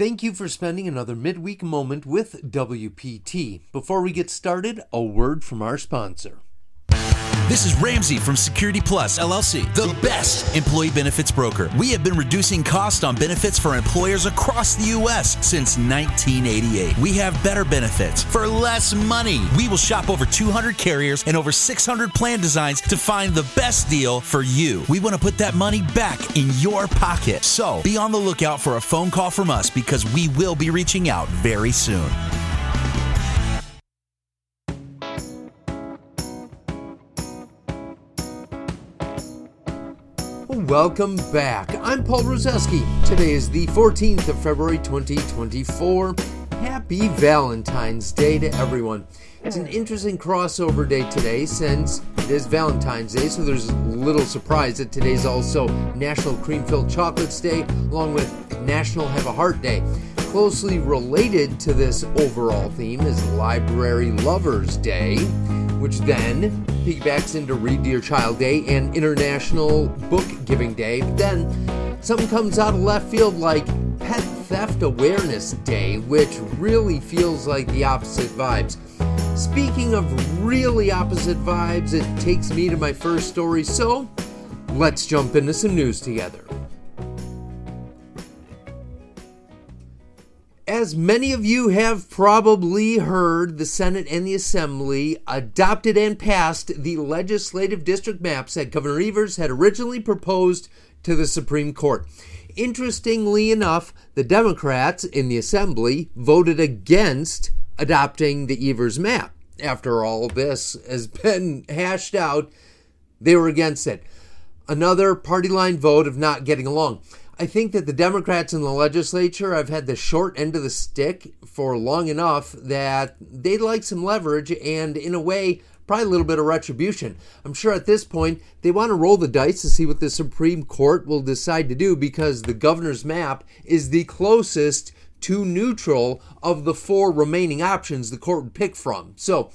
Thank you for spending another midweek moment with WPT. Before we get started, a word from our sponsor. This is Ramsey from Security Plus LLC, the best employee benefits broker. We have been reducing cost on benefits for employers across the U.S. since 1988. We have better benefits for less money. We will shop over 200 carriers and over 600 plan designs to find the best deal for you. We want to put that money back in your pocket. So be on the lookout for a phone call from us because we will be reaching out very soon. Welcome back. I'm Paul Rozeski. Today is the 14th of February 2024. Happy Valentine's Day to everyone. It's an interesting crossover day today since it is Valentine's Day, so there's little surprise that today's also National Cream Filled Chocolates Day, along with National Have a Heart Day. Closely related to this overall theme is Library Lovers Day, which then piggybacks into Read Your Child Day and International Book Giving Day. But then something comes out of left field like Pet Theft Awareness Day, which really feels like the opposite vibes. Speaking of really opposite vibes, it takes me to my first story, so let's jump into some news together. As many of you have probably heard, the Senate and the Assembly adopted and passed the legislative district maps that Governor Evers had originally proposed to the Supreme Court. Interestingly enough, the Democrats in the Assembly voted against adopting the Evers map. After all this has been hashed out, they were against it. Another party line vote of not getting along. I think that the Democrats in the legislature have had the short end of the stick for long enough that they'd like some leverage and, in a way, probably a little bit of retribution. I'm sure at this point they want to roll the dice to see what the Supreme Court will decide to do because the governor's map is the closest to neutral of the four remaining options the court would pick from. So,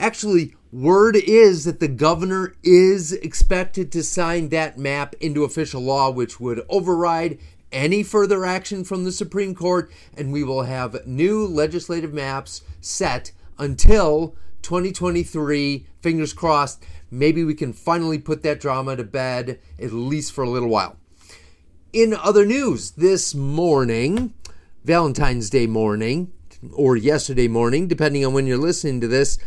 actually, Word is that the governor is expected to sign that map into official law, which would override any further action from the Supreme Court, and we will have new legislative maps set until 2023. Fingers crossed, maybe we can finally put that drama to bed, at least for a little while. In other news, this morning, Valentine's Day morning, or yesterday morning, depending on when you're listening to this,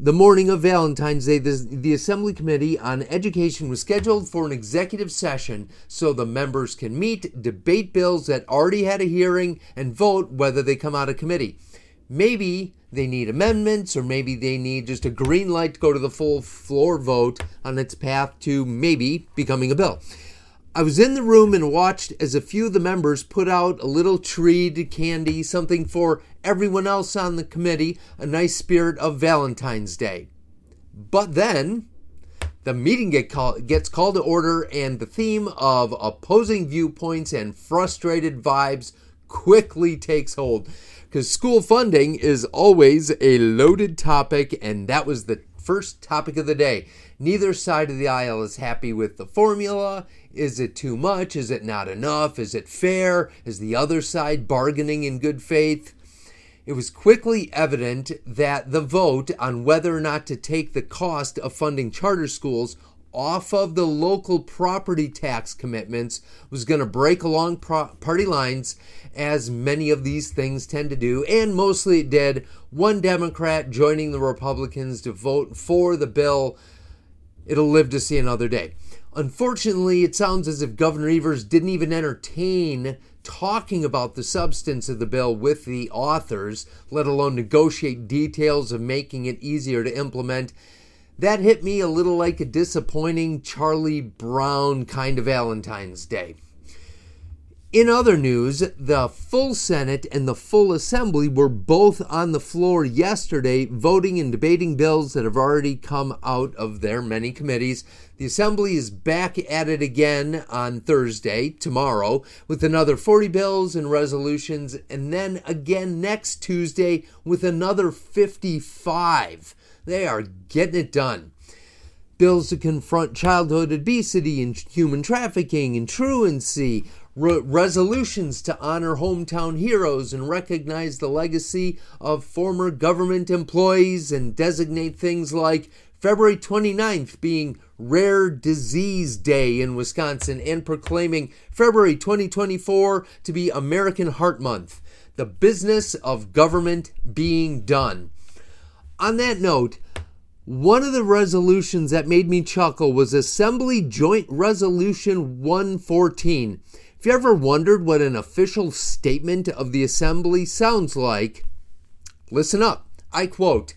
the morning of Valentine's Day, the, the, Assembly Committee on Education was scheduled for an executive session so the members can meet, debate bills that already had a hearing, and vote whether they come out of committee. Maybe they need amendments, or maybe they need just a green light to go to the full floor vote on its path to maybe becoming a bill. I was in the room and watched as a few of the members put out a little treat, candy, something for everyone else on the committee, a nice spirit of Valentine's Day. But then the meeting get call, gets called to order, and the theme of opposing viewpoints and frustrated vibes quickly takes hold. Because school funding is always a loaded topic, and that was the first topic of the day. Neither side of the aisle is happy with the formula. Is it too much? Is it not enough? Is it fair? Is the other side bargaining in good faith? It was quickly evident that the vote on whether or not to take the cost of funding charter schools off of the local property tax commitments was going to break along pro- party lines, as many of these things tend to do, and mostly it did. One Democrat joining the Republicans to vote for the bill. It'll live to see another day. Unfortunately, it sounds as if Governor Evers didn't even entertain talking about the substance of the bill with the authors, let alone negotiate details of making it easier to implement. That hit me a little like a disappointing Charlie Brown kind of Valentine's Day. In other news, the full Senate and the full Assembly were both on the floor yesterday voting and debating bills that have already come out of their many committees. The Assembly is back at it again on Thursday, tomorrow, with another 40 bills and resolutions, and then again next Tuesday with another 55. They are getting it done bills to confront childhood obesity and human trafficking and truancy, Re- resolutions to honor hometown heroes and recognize the legacy of former government employees and designate things like February 29th being Rare Disease Day in Wisconsin and proclaiming February 2024 to be American Heart Month. The business of government being done. On that note, one of the resolutions that made me chuckle was Assembly Joint Resolution 114. If you ever wondered what an official statement of the Assembly sounds like, listen up. I quote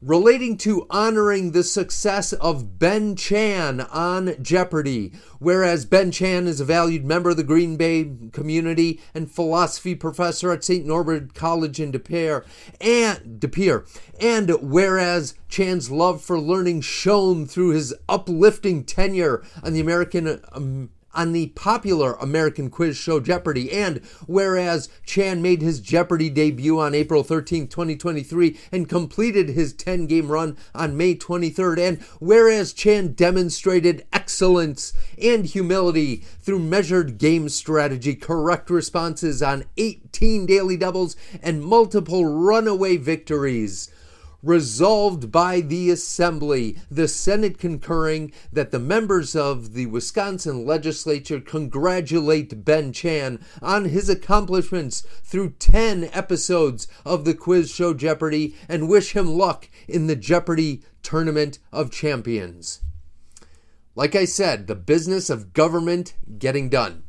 relating to honoring the success of Ben Chan on Jeopardy! Whereas Ben Chan is a valued member of the Green Bay community and philosophy professor at St. Norbert College in De Pere, and De Pere, and whereas Chan's love for learning shone through his uplifting tenure on the American um, on the popular American quiz show Jeopardy! And whereas Chan made his Jeopardy! debut on April 13, 2023, and completed his 10 game run on May 23rd, and whereas Chan demonstrated excellence and humility through measured game strategy, correct responses on 18 daily doubles, and multiple runaway victories resolved by the Assembly, the Senate concurring that the members of the Wisconsin legislature congratulate Ben Chan on his accomplishments through 10 episodes of the quiz show Jeopardy and wish him luck in the Jeopardy Tournament of Champions. Like I said, the business of government getting done.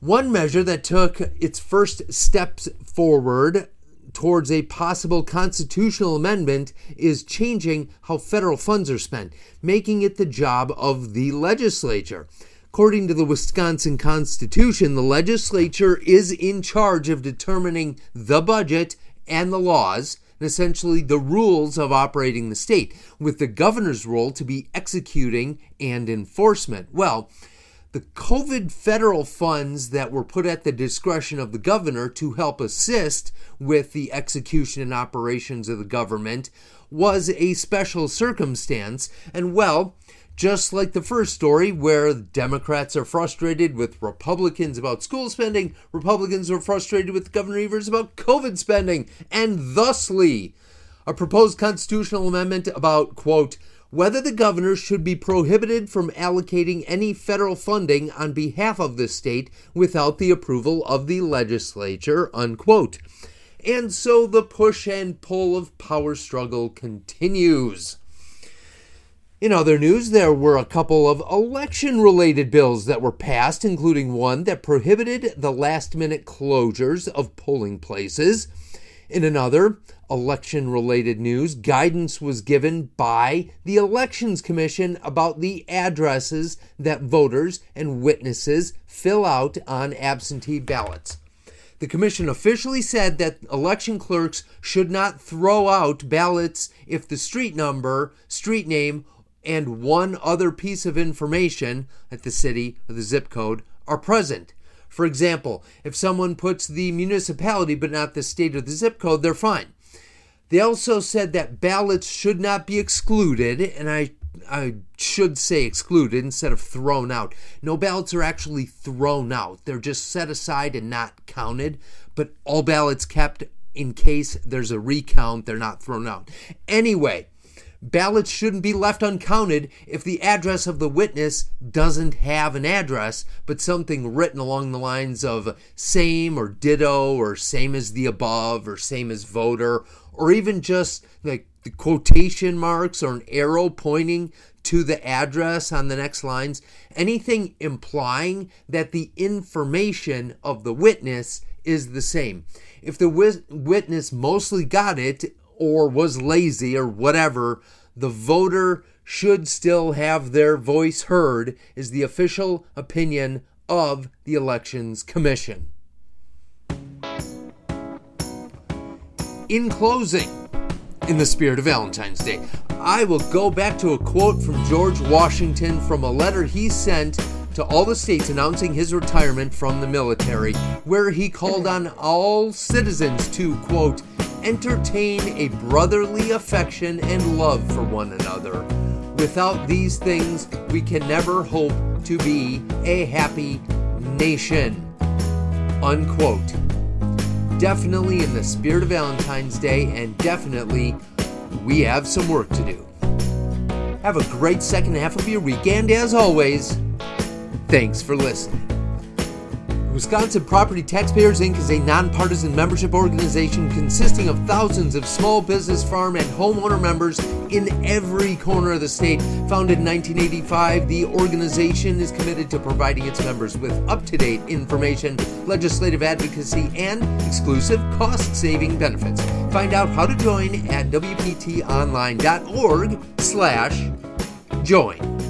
One measure that took its first steps forward towards a possible constitutional amendment is changing how federal funds are spent, making it the job of the legislature. According to the Wisconsin Constitution, the legislature is in charge of determining the budget and the laws, and essentially the rules of operating the state, with the governor's role to be executing and enforcement. Well, the COVID federal funds that were put at the discretion of the governor to help assist with the execution and operations of the government was a special circumstance. And well, just like the first story, where Democrats are frustrated with Republicans about school spending, Republicans are frustrated with Governor Evers about COVID spending, and thusly, a proposed constitutional amendment about, quote, whether the governor should be prohibited from allocating any federal funding on behalf of the state without the approval of the legislature, unquote. And so the push and pull of power struggle continues. In other news, there were a couple of election related bills that were passed, including one that prohibited the last minute closures of polling places. In another election related news, guidance was given by the Elections Commission about the addresses that voters and witnesses fill out on absentee ballots. The Commission officially said that election clerks should not throw out ballots if the street number, street name, and one other piece of information at the city or the zip code are present. For example, if someone puts the municipality but not the state or the zip code, they're fine. They also said that ballots should not be excluded, and I I should say excluded instead of thrown out. No ballots are actually thrown out. They're just set aside and not counted, but all ballots kept in case there's a recount, they're not thrown out. Anyway, ballots shouldn't be left uncounted if the address of the witness doesn't have an address, but something written along the lines of same or ditto or same as the above or same as voter or even just like the quotation marks or an arrow pointing to the address on the next lines, anything implying that the information of the witness is the same. If the witness mostly got it or was lazy or whatever, the voter should still have their voice heard, is the official opinion of the Elections Commission. In closing, in the spirit of Valentine's Day, I will go back to a quote from George Washington from a letter he sent to all the states announcing his retirement from the military, where he called on all citizens to, quote, entertain a brotherly affection and love for one another. Without these things, we can never hope to be a happy nation. Unquote. Definitely in the spirit of Valentine's Day, and definitely we have some work to do. Have a great second half of your week, and as always, thanks for listening. Wisconsin Property Taxpayers Inc. is a nonpartisan membership organization consisting of thousands of small business, farm, and homeowner members in every corner of the state. Founded in 1985, the organization is committed to providing its members with up to date information, legislative advocacy, and exclusive cost saving benefits. Find out how to join at WPTOnline.org slash join.